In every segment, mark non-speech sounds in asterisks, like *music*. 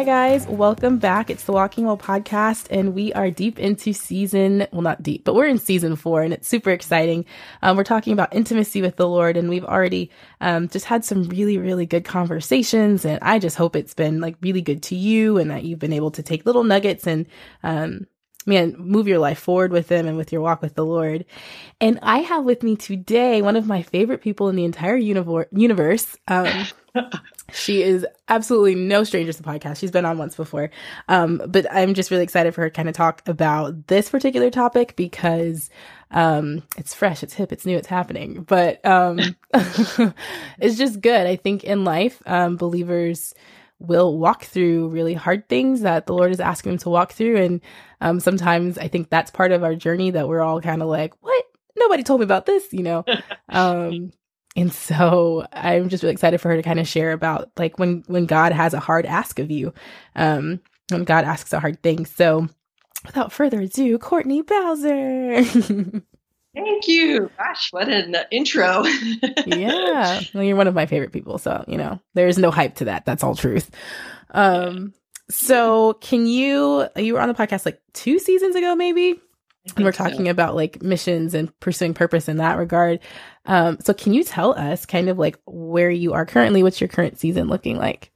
Hi, guys. Welcome back. It's the Walking Well podcast, and we are deep into season, well, not deep, but we're in season four, and it's super exciting. Um, we're talking about intimacy with the Lord, and we've already um, just had some really, really good conversations. And I just hope it's been like really good to you and that you've been able to take little nuggets and, um, man, move your life forward with them and with your walk with the Lord. And I have with me today one of my favorite people in the entire universe. Um, she is absolutely no stranger to the podcast. She's been on once before. Um, but I'm just really excited for her to kind of talk about this particular topic because um, it's fresh, it's hip, it's new, it's happening. But um, *laughs* it's just good. I think in life, um, believers will walk through really hard things that the Lord is asking them to walk through. And um, sometimes I think that's part of our journey that we're all kind of like, what? Nobody told me about this, you know? *laughs* and so I'm just really excited for her to kind of share about like when, when God has a hard ask of you, um, when God asks a hard thing. So without further ado, Courtney Bowser. *laughs* Thank you. Gosh, what an intro. *laughs* yeah. Well, you're one of my favorite people. So, you know, there's no hype to that. That's all truth. Um, so can you, you were on the podcast like two seasons ago, maybe? And we're talking so. about like missions and pursuing purpose in that regard. Um, so can you tell us kind of like where you are currently? What's your current season looking like?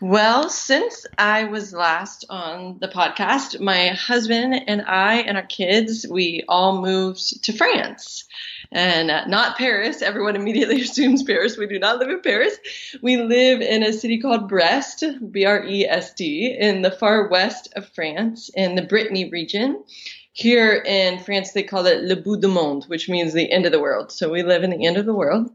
Well, since I was last on the podcast, my husband and I and our kids, we all moved to France and uh, not Paris. Everyone immediately *laughs* assumes Paris. We do not live in Paris. We live in a city called Brest, B R E S T, in the far west of France in the Brittany region. Here in France, they call it le bout du monde, which means the end of the world. So we live in the end of the world,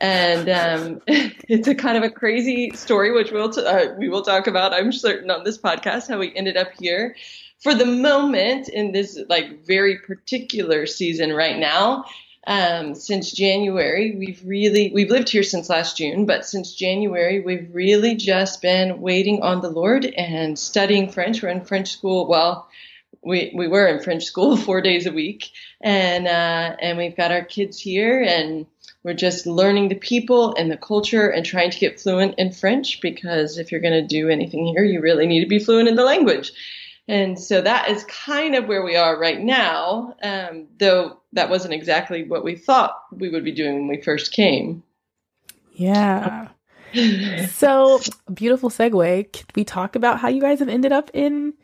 and um, *laughs* it's a kind of a crazy story, which we'll t- uh, we will talk about, I'm certain, on this podcast, how we ended up here. For the moment, in this like very particular season right now, um, since January, we've really we've lived here since last June, but since January, we've really just been waiting on the Lord and studying French. We're in French school. Well we we were in French school *laughs* four days a week, and uh, and we've got our kids here, and we're just learning the people and the culture and trying to get fluent in French because if you're going to do anything here, you really need to be fluent in the language. And so that is kind of where we are right now, um, though that wasn't exactly what we thought we would be doing when we first came. Yeah. *laughs* so, beautiful segue. Could we talk about how you guys have ended up in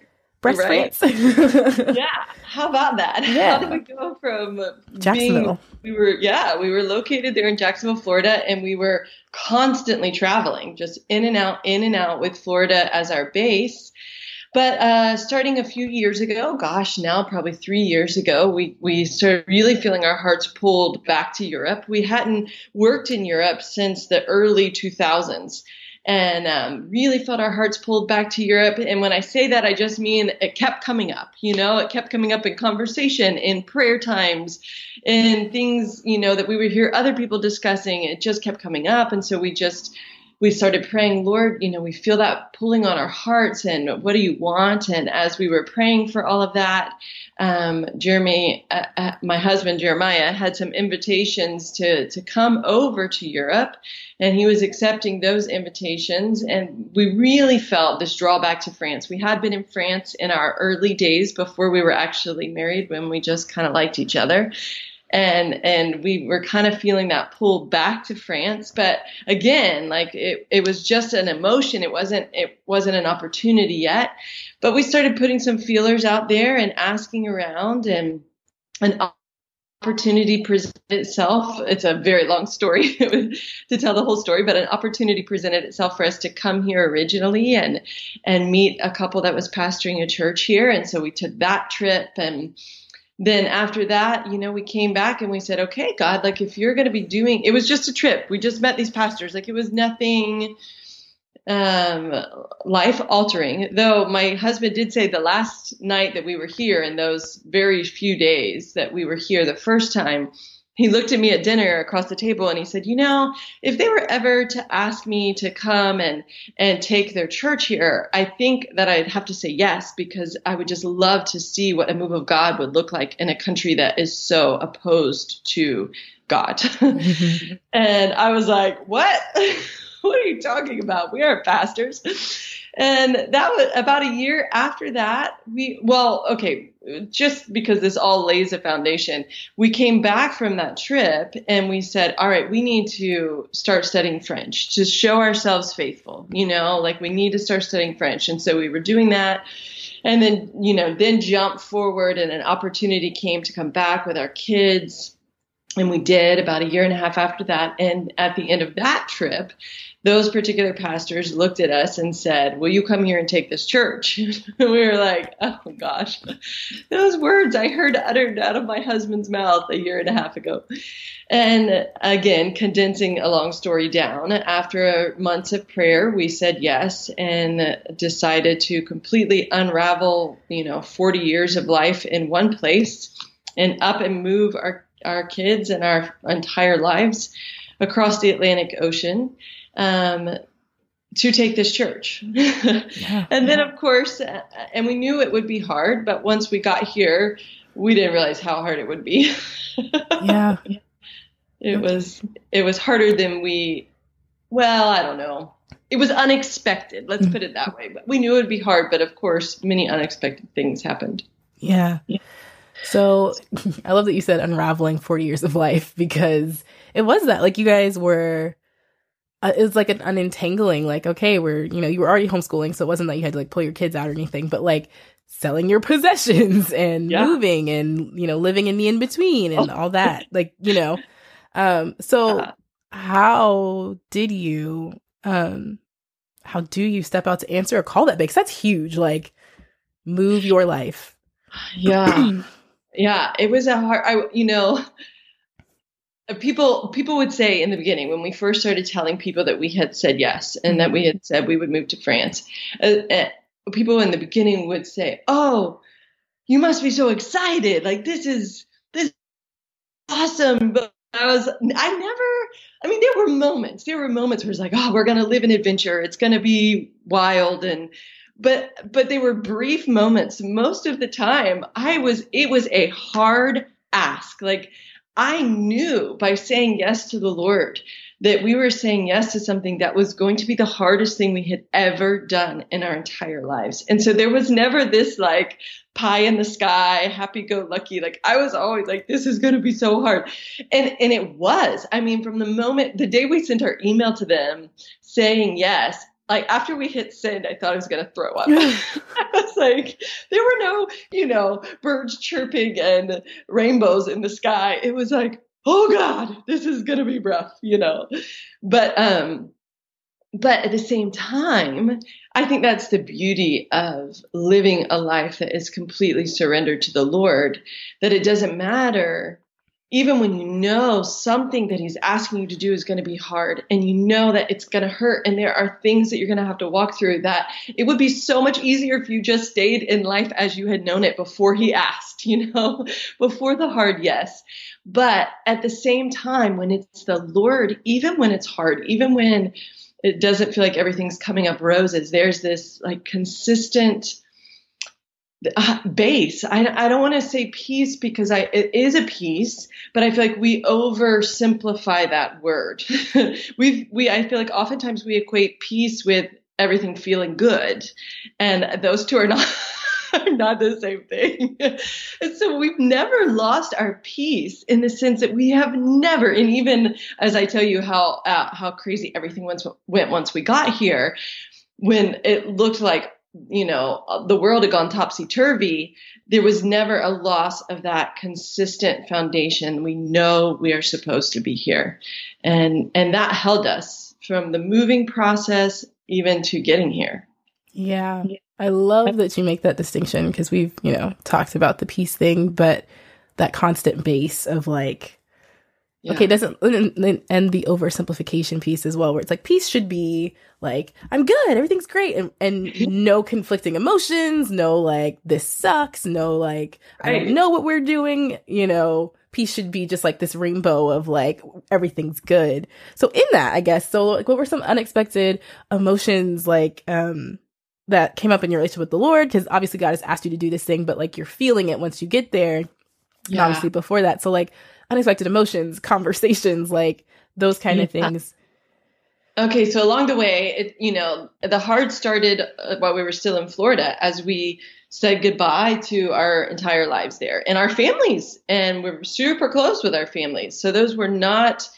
Brest right? *laughs* *laughs* Yeah. How about that? *laughs* Yeah. How did we go from Jacksonville? Being, we were yeah, we were located there in Jacksonville, Florida, and we were constantly traveling, just in and out, in and out with Florida as our base. But uh, starting a few years ago, gosh, now probably three years ago, we, we started really feeling our hearts pulled back to Europe. We hadn't worked in Europe since the early 2000s and um, really felt our hearts pulled back to Europe. And when I say that, I just mean it kept coming up. You know, it kept coming up in conversation, in prayer times, in things you know that we would hear other people discussing. It just kept coming up, and so we just we started praying, Lord, you know, we feel that pulling on our hearts, and what do you want? And as we were praying for all of that, um, Jeremy, uh, uh, my husband Jeremiah, had some invitations to to come over to Europe, and he was accepting those invitations. And we really felt this drawback to France. We had been in France in our early days before we were actually married, when we just kind of liked each other and and we were kind of feeling that pull back to France. But again, like it, it was just an emotion. It wasn't it wasn't an opportunity yet. But we started putting some feelers out there and asking around, and an opportunity presented itself. It's a very long story *laughs* to tell the whole story, but an opportunity presented itself for us to come here originally and and meet a couple that was pastoring a church here. And so we took that trip and then after that, you know, we came back and we said, okay, God, like if you're going to be doing, it was just a trip. We just met these pastors. Like it was nothing um, life altering. Though my husband did say the last night that we were here in those very few days that we were here the first time, he looked at me at dinner across the table and he said, "You know, if they were ever to ask me to come and and take their church here, I think that I'd have to say yes because I would just love to see what a move of God would look like in a country that is so opposed to God." Mm-hmm. *laughs* and I was like, "What? *laughs* what are you talking about? We are pastors." And that was about a year after that. We well, okay, just because this all lays a foundation, we came back from that trip and we said, all right, we need to start studying French to show ourselves faithful. You know, like we need to start studying French, and so we were doing that and then you know then jump forward and an opportunity came to come back with our kids and we did about a year and a half after that. And at the end of that trip those particular pastors looked at us and said will you come here and take this church? *laughs* We were like oh gosh. Those words i heard uttered out of my husband's mouth a year and a half ago. And again, condensing a long story down, after months of prayer, we said yes and decided to completely unravel, you know, 40 years of life in one place and up and move our, our kids and our entire lives across the Atlantic Ocean um, to take this church. *laughs* yeah, and then, of course, and we knew it would be hard, but once we got here, we didn't realize how hard it would be. *laughs* yeah. It was it was harder than we well, I don't know. It was unexpected, let's put it that way. But we knew it would be hard, but of course many unexpected things happened. Yeah. yeah. So I love that you said unraveling 40 years of life because it was that like you guys were uh, it was like an unentangling like okay we're you know you were already homeschooling so it wasn't that you had to like pull your kids out or anything but like selling your *laughs* possessions and yeah. moving and you know living in the in between and oh. all that *laughs* like you know um, so uh, how did you, um, how do you step out to answer a call that big? That's huge. Like move your life. Yeah. *clears throat* yeah. It was a hard, I, you know, *laughs* people people would say in the beginning when we first started telling people that we had said yes and that we had said we would move to France uh, uh, people in the beginning would say oh you must be so excited like this is this is awesome but I was, I never, I mean, there were moments, there were moments where it's like, oh, we're going to live an adventure. It's going to be wild. And, but, but they were brief moments. Most of the time, I was, it was a hard ask. Like, I knew by saying yes to the Lord that we were saying yes to something that was going to be the hardest thing we had ever done in our entire lives. And so there was never this like pie in the sky, happy go lucky. Like I was always like, this is going to be so hard. And, and it was, I mean, from the moment, the day we sent our email to them saying yes, like after we hit send, I thought I was going to throw up. *laughs* *laughs* I was like, there were no, you know, birds chirping and rainbows in the sky. It was like, oh God, this is going to be rough, you know. But, um, but at the same time, I think that's the beauty of living a life that is completely surrendered to the Lord, that it doesn't matter even when you know something that he's asking you to do is going to be hard and you know that it's going to hurt and there are things that you're going to have to walk through that it would be so much easier if you just stayed in life as you had known it before he asked, you know, *laughs* before the hard yes. But at the same time, when it's the Lord, even when it's hard, even when it doesn't feel like everything's coming up roses, there's this like consistent uh, base. I, I don't want to say peace because I it is a peace, but I feel like we oversimplify that word. *laughs* we we I feel like oftentimes we equate peace with everything feeling good, and those two are not. *laughs* not the same thing. *laughs* and so we've never lost our peace in the sense that we have never, and even as I tell you how uh, how crazy everything once went once we got here, when it looked like you know, the world had gone topsy turvy, there was never a loss of that consistent foundation. We know we are supposed to be here. And, and that held us from the moving process even to getting here. Yeah. I love that you make that distinction because we've, you know, talked about the peace thing, but that constant base of like, yeah. Okay, doesn't and the oversimplification piece as well, where it's like peace should be like I'm good, everything's great, and and *laughs* no conflicting emotions, no like this sucks, no like right. I don't know what we're doing, you know. Peace should be just like this rainbow of like everything's good. So in that, I guess, so like what were some unexpected emotions like um that came up in your relationship with the Lord? Because obviously God has asked you to do this thing, but like you're feeling it once you get there. Yeah. obviously before that. So like unexpected emotions, conversations, like those kind of things. Okay, so along the way, it, you know, the hard started uh, while we were still in Florida as we said goodbye to our entire lives there and our families. And we're super close with our families. So those were not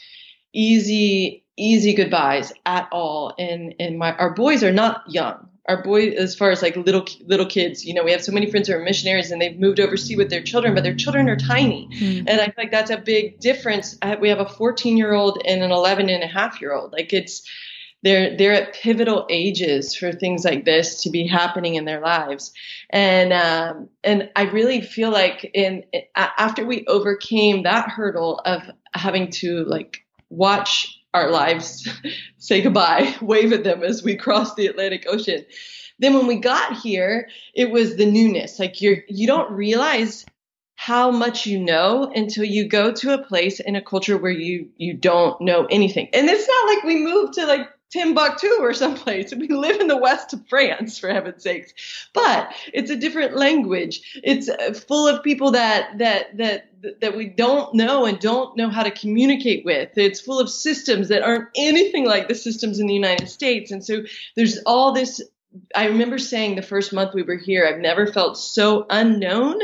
easy, easy goodbyes at all. And, and my, our boys are not young. Our boys, as far as like little, little kids, you know, we have so many friends who are missionaries and they've moved overseas with their children, but their children are tiny. Mm. And I feel like that's a big difference. we have a 14 year old and an 11 and a half year old. Like it's, they're they're at pivotal ages for things like this to be happening in their lives and um, and i really feel like in after we overcame that hurdle of having to like watch our lives say goodbye *laughs* wave at them as we cross the atlantic ocean then when we got here it was the newness like you're you don't realize how much you know until you go to a place in a culture where you you don't know anything. And it's not like we moved to like Timbuktu or someplace. *laughs* We live in the west of France, for heaven's sakes. But it's a different language. It's uh, full of people that that that that we don't know and don't know how to communicate with. It's full of systems that aren't anything like the systems in the United States. And so there's all this. I remember saying the first month we were here, I've never felt so unknown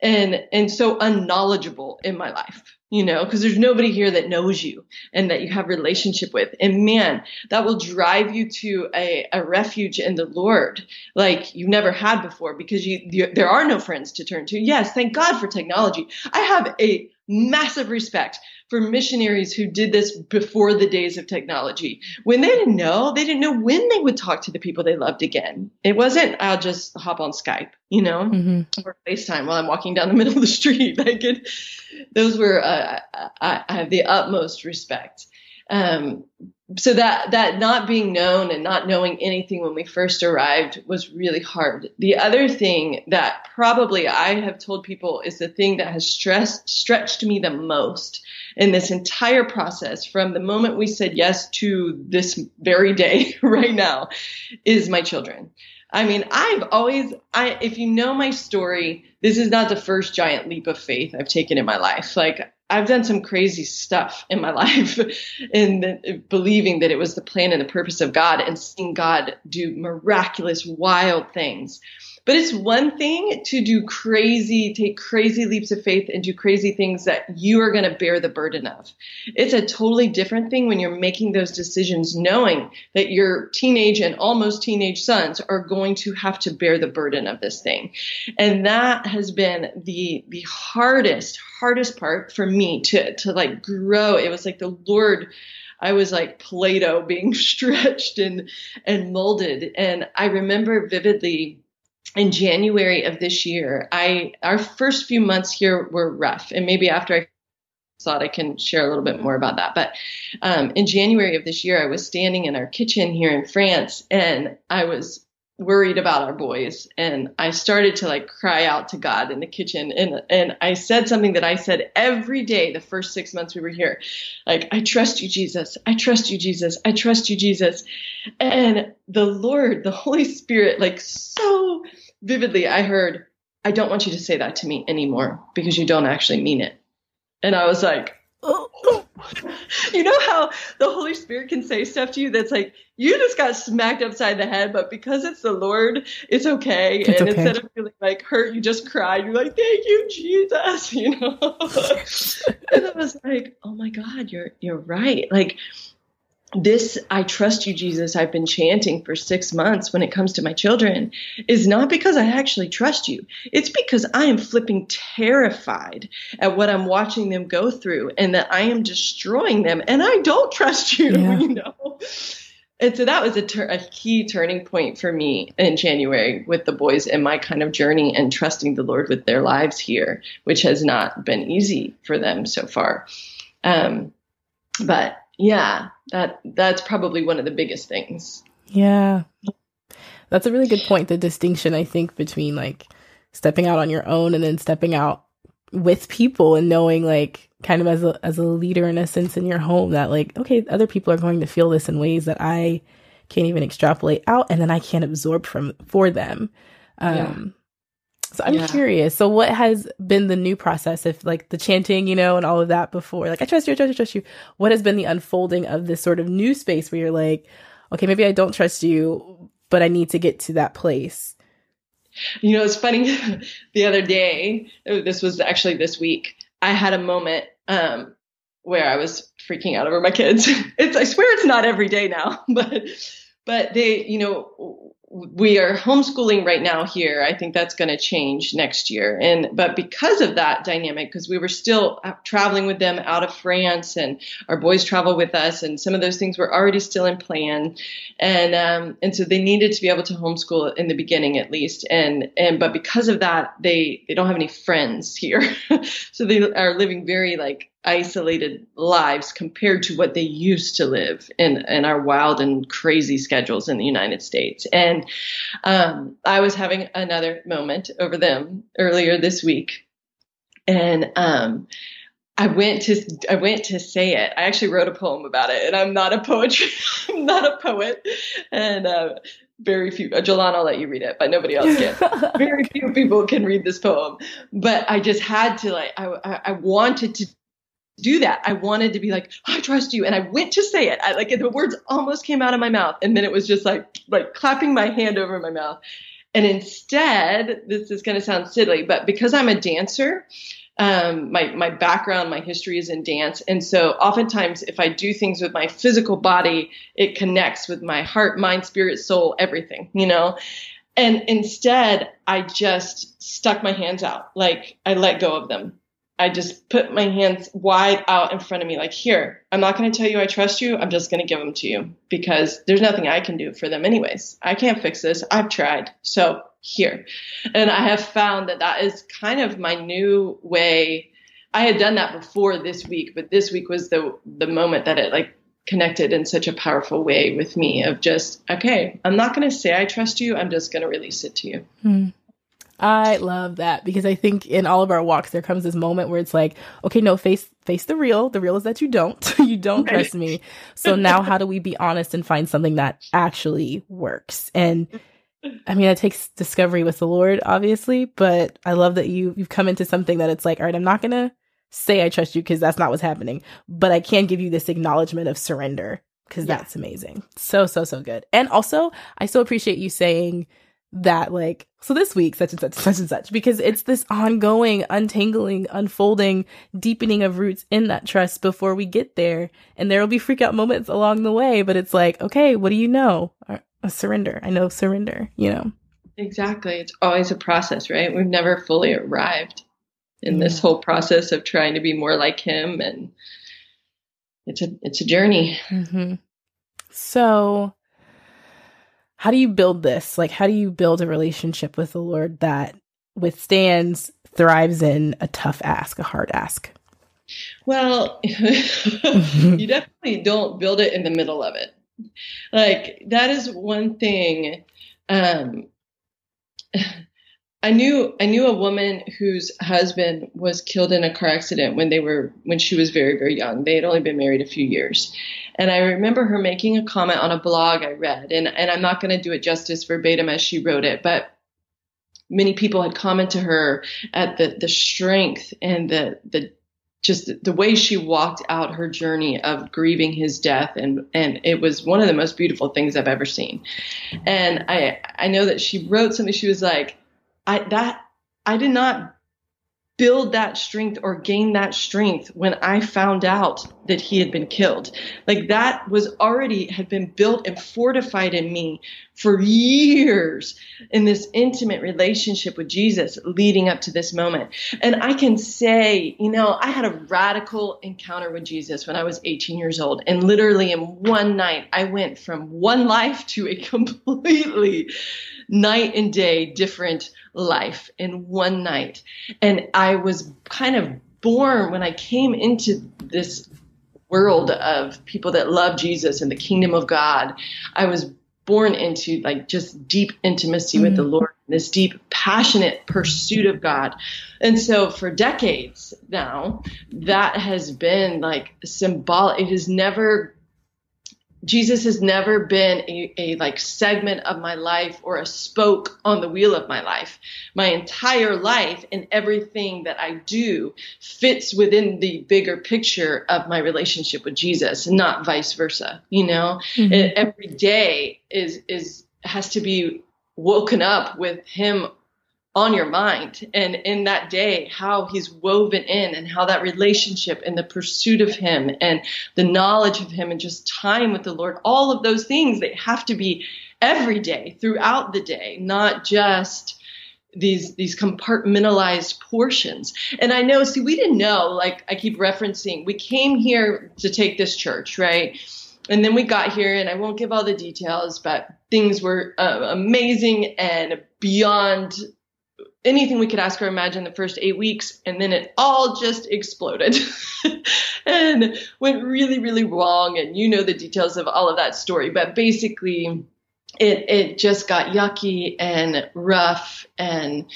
and and so unknowledgeable in my life you know, because there's nobody here that knows you and that you have relationship with. And man, that will drive you to a, a refuge in the Lord like you've never had before because you, you, there are no friends to turn to. Yes, thank God for technology. I have a massive respect for missionaries who did this before the days of technology. When they didn't know, they didn't know when they would talk to the people they loved again. It wasn't, I'll just hop on Skype, you know, mm-hmm. or FaceTime while I'm walking down the *laughs* middle of the street. *laughs* Like it, those were, uh, I, I have the utmost respect. Um, so that that not being known and not knowing anything when we first arrived was really hard. The other thing that probably I have told people is the thing that has stressed stretched me the most in this entire process from the moment we said yes to this very day *laughs* right now is my children. I mean, I've always, I, if you know my story, this is not the first giant leap of faith I've taken in my life. Like, I've done some crazy stuff in my *laughs* life in believing that it was the plan and the purpose of God and seeing God do miraculous, wild things. But it's one thing to do crazy, take crazy leaps of faith and do crazy things that you are going to bear the burden of. It's a totally different thing when you're making those decisions knowing that your teenage and almost teenage sons are going to have to bear the burden of this thing. And that has been the, the hardest, hardest part for me to, to like grow. It was like the Lord I was like Play-Doh being *laughs* stretched and and molded. And I remember vividly in January of this year, I our first few months here were rough, and maybe after I thought I can share a little bit more about that. But um, in January of this year, I was standing in our kitchen here in France, and I was worried about our boys, and I started to like cry out to God in the kitchen, and and I said something that I said every day the first six months we were here, like I trust you, Jesus, I trust you, Jesus, I trust you, Jesus, and the Lord, the Holy Spirit, like so vividly, I heard, I don't want you to say that to me anymore because you don't actually mean it. And I was like, oh. oh *laughs* you know how the Holy Spirit can say stuff to you that's like, you just got smacked upside the head, but because it's the Lord, it's okay. It's and okay. instead of feeling like hurt, you just cry. You're like, thank you, Jesus, *laughs* you know? *laughs* and I was like, oh my God, you're, you're right. Like, this I trust you, Jesus, I've been chanting for six months when it comes to my children is not because I actually trust you. It's because I am flipping terrified at what I'm watching them go through and that I am destroying them and I don't trust you, *laughs* yeah. you know? And so that was a, ter- a key turning point for me in January with the boys and my kind of journey and trusting the Lord with their lives here, which has not been easy for them so far. Um, but yeah, that that's probably one of the biggest things. Yeah. That's a really good point. The distinction I think between like stepping out on your own and then stepping out with people and knowing like kind of as a as a leader in a sense in your home that like okay other people are going to feel this in ways that I can't even extrapolate out and then I can't absorb from for them. Um So I'm yeah. curious. So what has been the new process if like the chanting, you know, and all of that before? Like I trust you, I trust you, I trust you. What has been the unfolding of this sort of new space where you're like, okay, maybe I don't trust you, but I need to get to that place? You know, it's funny. *laughs* the other day, oh, this was actually this week, I had a moment um, where I was freaking out over my kids. *laughs* It's I swear it's not every day now, *laughs* but but they, you know, we are homeschooling right now here. I think that's going to change next year. And but because of that dynamic, because we were still traveling with them out of France, and our boys travel with us, and some of those things were already still in plan, and um, and so they needed to be able to homeschool in the beginning at least. And and but because of that, they they don't have any friends here, *laughs* so they are living very like isolated lives compared to what they used to live in, in our wild and crazy schedules in the United States. And um, I was having another moment over them earlier this week. And um, I went to I went to say it. I actually wrote a poem about it, and I'm not a poetry, *laughs* I'm not a poet, and uh, very few. Uh, I'll let you read it, but nobody else can. *laughs* very few people can read this poem. But I just had to like I I wanted to do that. I wanted to be like, I trust you. And I went to say it. I like the words almost came out of my mouth. And then it was just like, like clapping my hand over my mouth. And instead, this is going to sound silly, but because I'm a dancer, um, my, my background, my history is in dance. And so oftentimes if I do things with my physical body, it connects with my heart, mind, spirit, soul, everything, you know? And instead, I just stuck my hands out. Like I let go of them I just put my hands wide out in front of me, like, here, I'm not going to tell you I trust you. I'm just going to give them to you because there's nothing I can do for them, anyways. I can't fix this. I've tried. So here. And I have found that that is kind of my new way. I had done that before this week, but this week was the, the moment that it like connected in such a powerful way with me of just, okay, I'm not going to say I trust you. I'm just going to release it to you. Hmm. I love that because I think in all of our walks there comes this moment where it's like, okay, no, face face the real. The real is that you don't. *laughs* you don't right. trust me. So now how do we be honest and find something that actually works? And I mean, it takes discovery with the Lord, obviously, but I love that you you've come into something that it's like, all right, I'm not gonna say I trust you because that's not what's happening, but I can give you this acknowledgement of surrender because yeah. that's amazing. So so so good. And also, I so appreciate you saying that like so this week such and such such and such because it's this ongoing untangling unfolding deepening of roots in that trust before we get there. And there will be freak out moments along the way but it's like okay what do you know? A surrender. I know surrender you know? Exactly. It's always a process right? We've never fully arrived in yeah. this whole process of trying to be more like him and it's a it's a journey. Mm-hmm. so how do you build this? Like, how do you build a relationship with the Lord that withstands, thrives in a tough ask, a hard ask? Well, *laughs* you definitely don't build it in the middle of it. Like, that is one thing. Um, I knew I knew a woman whose husband was killed in a car accident when they were when she was very very young. They had only been married a few years, and I remember her making a comment on a blog I read, and and I'm not going to do it justice verbatim as she wrote it, but many people had commented to her at the the strength and the the just the way she walked out her journey of grieving his death and and it was one of the most beautiful things I've ever seen. And I I know that she wrote something she was like I that I did not build that strength or gain that strength when I found out that he had been killed. Like that was already had been built and fortified in me for years in this intimate relationship with Jesus leading up to this moment. And I can say, you know, I had a radical encounter with Jesus when I was 18 years old. And literally in one night, I went from one life to a *laughs* completely night and day different life in one night. And I was kind of born when I came into this world of people that love Jesus and the kingdom of God. I was born into like just deep intimacy mm-hmm. with the mm-hmm. Lord, this deep, passionate pursuit of God. And so for decades now, that has been like symbolic. It has never Jesus has never been a, a like segment of my life or a spoke on the wheel of my life. My entire life and everything that I do fits within the bigger picture of my relationship with Jesus, not vice versa. You know, mm-hmm. every day is is has to be woken up with Him on your mind. And in that day how he's woven in and how that relationship and the pursuit of him and the knowledge of him and just time with the lord all of those things they have to be every day throughout the day not just these these compartmentalized portions. And i know see we didn't know like i keep referencing we came here to take this church right? And then we got here and i won't give all the details but things were uh, amazing and beyond anything we could ask or imagine the first eight weeks, and then it all just exploded *laughs* and went really, really wrong. And you know the details of all of that story, but basically, it it just got yucky and rough and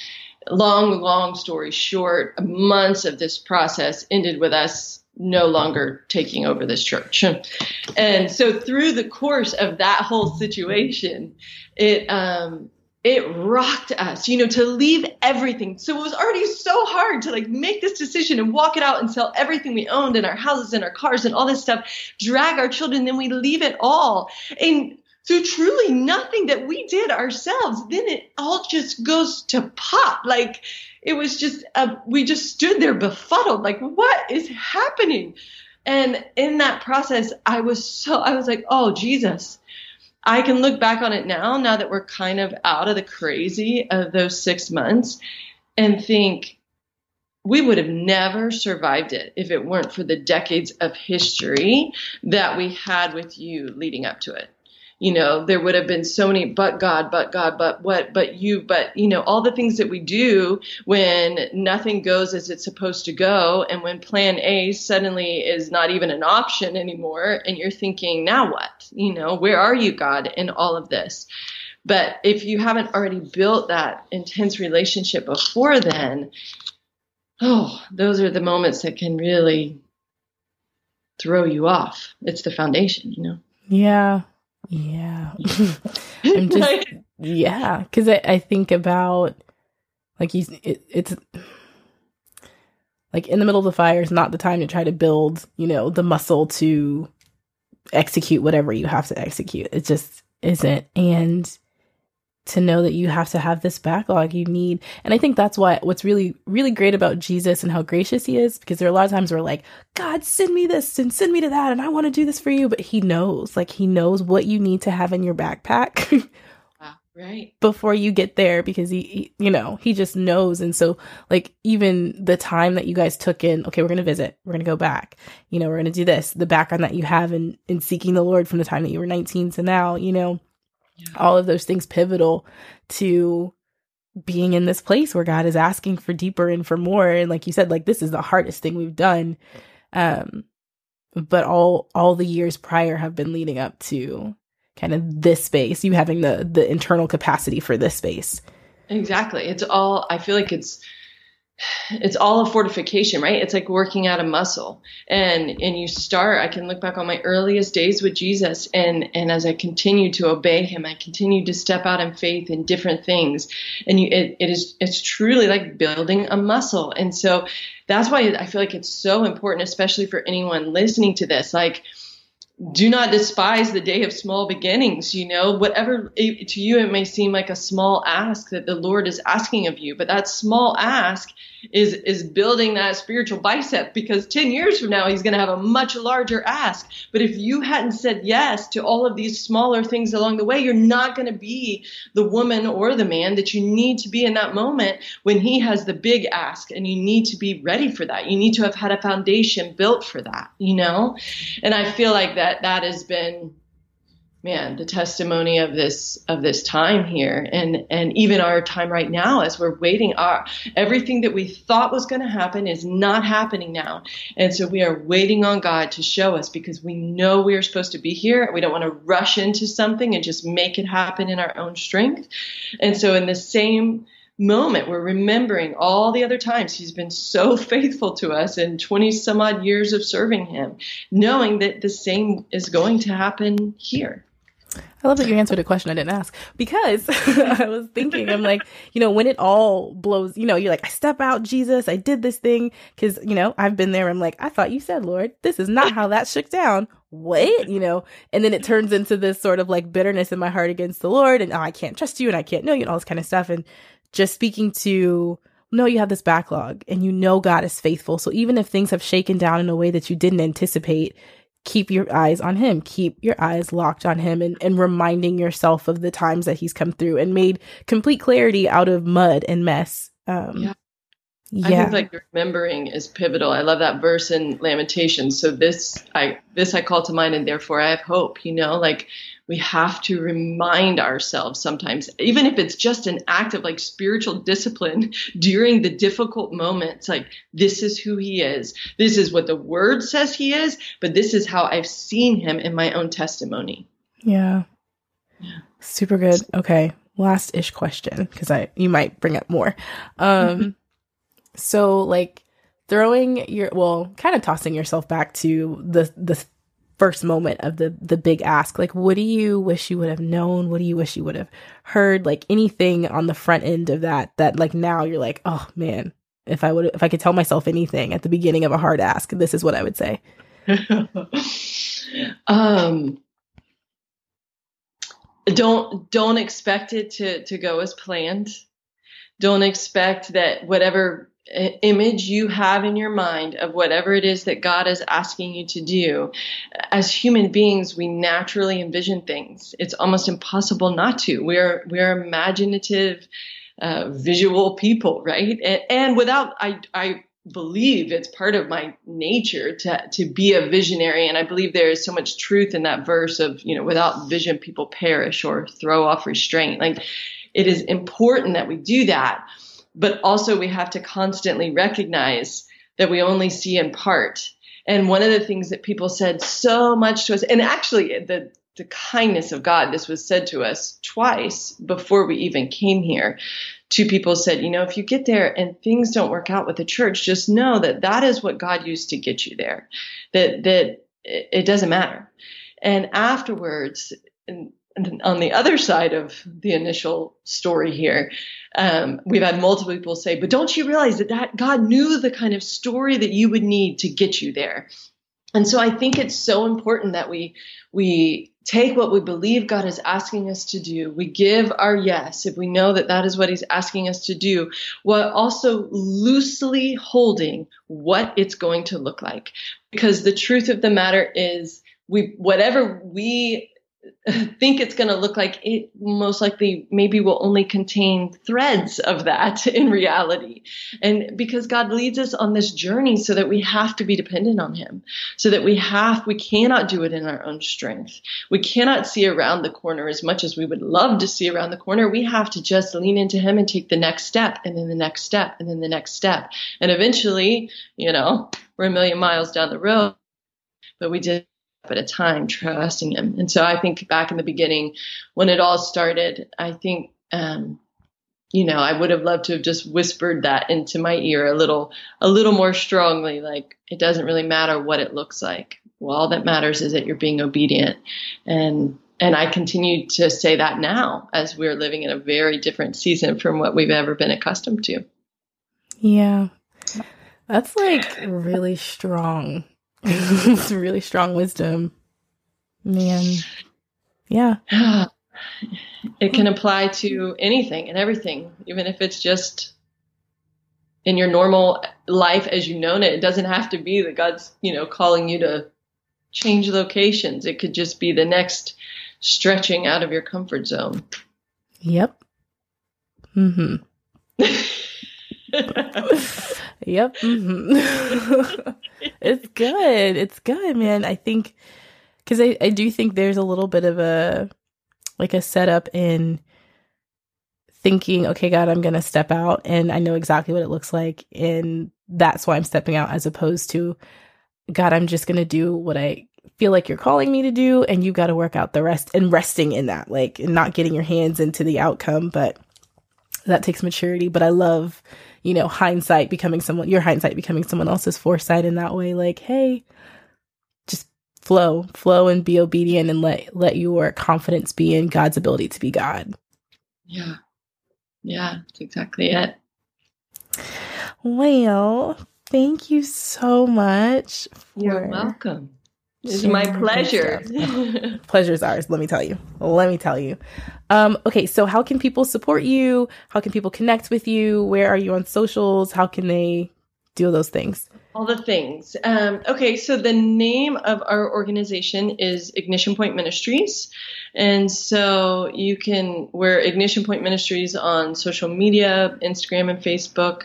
long, long story short, months of this process ended with us no longer taking over this church. And so through the course of that whole situation, it um, it rocked us, you know, to leave everything. So it was already so hard to like make this decision and walk it out and sell everything we owned and our houses and our cars and all this stuff, drag our children, then we leave it all. And so truly nothing that we did ourselves, then it all just goes to pop. Like it was just, uh, we just stood there befuddled, like, what is happening? And in that process, I was so, I was like, oh, Jesus I can look back on it now, now that we're kind of out of the crazy of those six months, and think we would have never survived it if it weren't for the decades of history that we had with you leading up to it you know, there would have been so many, but God, but God, but what, but you, but, you know, all the things that we do when nothing goes as it's supposed to go. And when plan A suddenly is not even an option anymore. And you're thinking, now what? You know, where are you, God, in all of this? But if you haven't already built that intense relationship before then, oh, those are the moments that can really throw you off. It's the foundation, you know? Yeah. Yeah. *laughs* *laughs* I'm just, yeah. Cause I, I think about like you, it, it's like in the middle of the fire is not the time to try to build, you know, the muscle to execute whatever you have to execute. It just isn't. And to know that you have to have this backlog you need. And I think that's why what's really, really great about Jesus and how gracious he is, because there are a lot of times where like, God, send me this and send me to that, and I want to do this for you. But he knows, like, he knows what you need to have in your backpack. *laughs* right. Before you get there, because he, he, you know, he just knows. And so, like, even the time that you guys took in, okay, we're going to visit, we're going to go back, you know, we're going to do this, the background that you have in, in seeking the Lord from the time that you were 19 to now, you know, yeah. all of those things pivotal to being in this place where God is asking for deeper and for more. And like you said, like this is the hardest thing we've done. Um, but all all the years prior have been leading up to kind of this space, you having the the internal capacity for this space. Exactly. It's all I feel like it's it's all a fortification, right? It's like working out a muscle. And and you start, I can look back on my earliest days with Jesus and and as I continue to obey him, I continue to step out in faith in different things. And you it, it is it's truly like building a muscle. And so that's why I feel like it's so important, especially for anyone listening to this. Like do not despise the day of small beginnings. You know, whatever to you it may seem like a small ask that the Lord is asking of you, but that small ask is is building that spiritual bicep because 10 years from now he's going to have a much larger ask. But if you hadn't said yes to all of these smaller things along the way, you're not going to be the woman or the man that you need to be in that moment when he has the big ask and you need to be ready for that. You need to have had a foundation built for that, you know? And I feel like that that has been man the testimony of this of this time here. And and even our time right now as we're waiting our everything that we thought was going to happen is not happening now. And so we are waiting on god to show us because we know we are supposed to be here. We don't want to rush into something and just make it happen in our own strength. And so in the same moment, we're remembering all the other times He's been so *laughs* faithful to us in 20 some odd years of serving Him, knowing that the same is going to happen here. I love that you answered a question I didn't ask because *laughs* I was thinking, I'm like, you know, when it all blows, you know, you're like, I step out, Jesus, I did this thing. Cause, you know, I've been there. I'm like, I thought you said, Lord, this is not how that shook down. Wait, you know, and then it turns into this sort of like bitterness in my heart against the Lord and oh, I can't trust you and I can't know you and all this kind of stuff. And just speaking to, no, you have this backlog and you know God is faithful. So even if things have shaken down in a way that you didn't anticipate, keep your eyes on him keep your eyes locked on him and, and reminding yourself of the times that he's come through and made complete clarity out of mud and mess um yeah. Yeah. I think like remembering is pivotal. I love that verse in Lamentations. So this I this I call to mind and therefore I have hope, you know, like we have to remind ourselves sometimes, even if it's just an act of like spiritual discipline *laughs* during the difficult moments, like this is who he is. This is what the word says he is, but this is how I've seen him in my own testimony. Yeah. yeah. Super good. Okay. Last ish question because I you might bring up more. Um *laughs* so like throwing your well, kind of tossing yourself back to the the first moment of the the big ask like what do you wish you would have known? What do you wish you would have heard? Like anything on the front end of that that like now you're like oh man if i would if i could tell myself anything at the beginning of a hard ask this is what i would say. *laughs* Um don't don't expect it to to go as planned. Don't expect that whatever image you have in your mind of whatever it is that God is asking you to do, as human beings, we naturally envision things. It's almost impossible not to. We're we're imaginative, uh, visual people, right? And, and without, I I believe it's part of my nature to to be a visionary, and I believe there is so much truth in that verse of you know, without vision, people perish or throw off restraint. Like it is important that we do that but also we have to constantly recognize that we only see in part. And one of the things that people said so much to us, and actually the the kindness of God, this was said to us twice before we even came here. Two people said, you know, if you get there and things don't work out with the church, just know that that is what God used to get you there. That that it doesn't matter. And afterwards, and on the other side of the initial story here, um, we've had multiple people say, but don't you realize that, that God knew the kind of story that you would need to get you there? And so I think it's so important that we we take what we believe God is asking us to do. We give our yes if we know that that is what He's asking us to do, while also loosely holding what it's going to look like. Because the truth of the matter is, we whatever we *laughs* think it's going to look like it most likely maybe will only contain threads of that *laughs* in reality. And because God leads us on this journey so that we have to be dependent on him, so that we have, we cannot do it in our own strength. We cannot see around the corner as much as we would love to see around the corner. We have to just lean into him and take the next step and then the next step and then the next step. And eventually, you know, we're a million miles down the road, but we did at a time, trusting him. And so I think back in the beginning, when it all started, I think, um, you know, I would have loved to have just whispered that into my ear a little, a little more strongly. Like it doesn't really matter what it looks like. Well, all that matters is that you're being obedient, and and I continue to say that now as we're living in a very different season from what we've ever been accustomed to. Yeah, that's like really strong *laughs* it's really strong wisdom. Man. Yeah. It can apply to anything and everything, even if it's just in your normal life as you've known it. It doesn't have to be that God's, you know, calling you to change locations. It could just be the next stretching out of your comfort zone. Yep. Mm-hmm. *laughs* *laughs* yep. Mm-hmm. *laughs* it's good. It's good, man. I think because I, I do think there's a little bit of a like a setup in thinking, okay, God, I'm going to step out and I know exactly what it looks like. And that's why I'm stepping out as opposed to, God, I'm just going to do what I feel like you're calling me to do. And you got to work out the rest and resting in that, like, and not getting your hands into the outcome. But that takes maturity. But I love, you know, hindsight becoming someone, your hindsight becoming someone else's foresight in that way. Like, hey, just flow, flow and be obedient and let, let your confidence be in God's ability to be God. Yeah. Yeah, that's exactly it. Well, thank you so much. You're welcome. It's my pleasure. *laughs* Pleasure's ours, let me tell you. Let me tell you. Um, okay, so how can people support you? How can people connect with you? Where are you on socials? How can they do those things? All the things. Um, okay, so the name of our organization is Ignition Point Ministries. And so you can, we're Ignition Point Ministries on social media, Instagram and Facebook.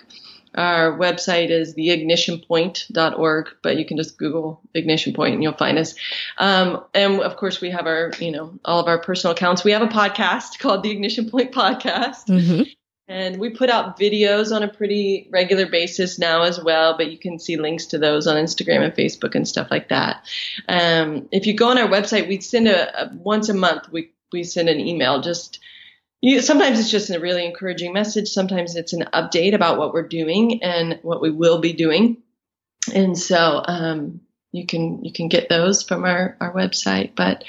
Our website is theignitionpoint.org, but you can just Google Ignition Point and you'll find us. Um, and of course, we have our, you know, all of our personal accounts. We have a podcast called the Ignition Point Podcast. Mm-hmm. And we put out videos on a pretty regular basis now as well, but you can see links to those on Instagram and Facebook and stuff like that. Um, if you go on our website, we send a, a once a month, we, we send an email just you, sometimes it's just a really encouraging message. Sometimes it's an update about what we're doing and what we will be doing. And so um, you can you can get those from our our website. But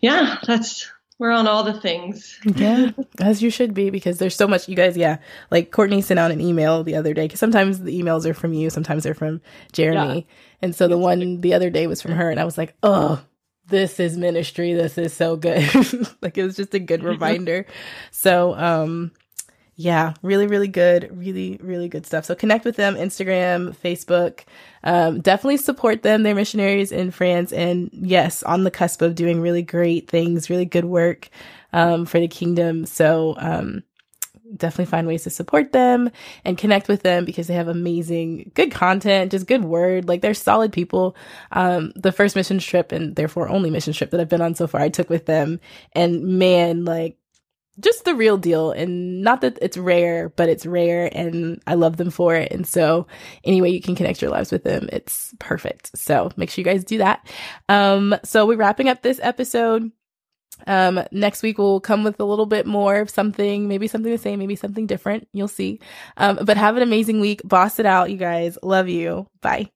yeah, that's we're on all the things. *laughs* yeah, as you should be because there's so much. You guys, yeah, like Courtney sent out an email the other day because sometimes the emails are from you, sometimes they're from Jeremy, yeah. and so the one the other day was from her, and I was like, oh this is ministry. This is so good. *laughs* like it was just a good *laughs* reminder. so, um, yeah, really, really good, really, really good stuff. So connect with them, Instagram, Facebook. Um, definitely support them. They're missionaries in France and yes, on the cusp of doing really great things, really good work, um, for the kingdom. So, um, definitely find ways to support them and connect with them because they have amazing, good content, just good word. Like they're solid people. Um, the first mission trip and therefore only mission trip that I've been on so far, I took with them and man, like just the real deal. And not that it's rare, but it's rare and I love them for it. And so anyway, you can connect your lives with them. It's perfect. So make sure you guys do that. Um, so we're wrapping up this episode. Um, next week we'll come with a little bit more of something, maybe something the same, maybe something different. You'll see. Um, but have an amazing week. Boss it out, you guys. Love you. Bye.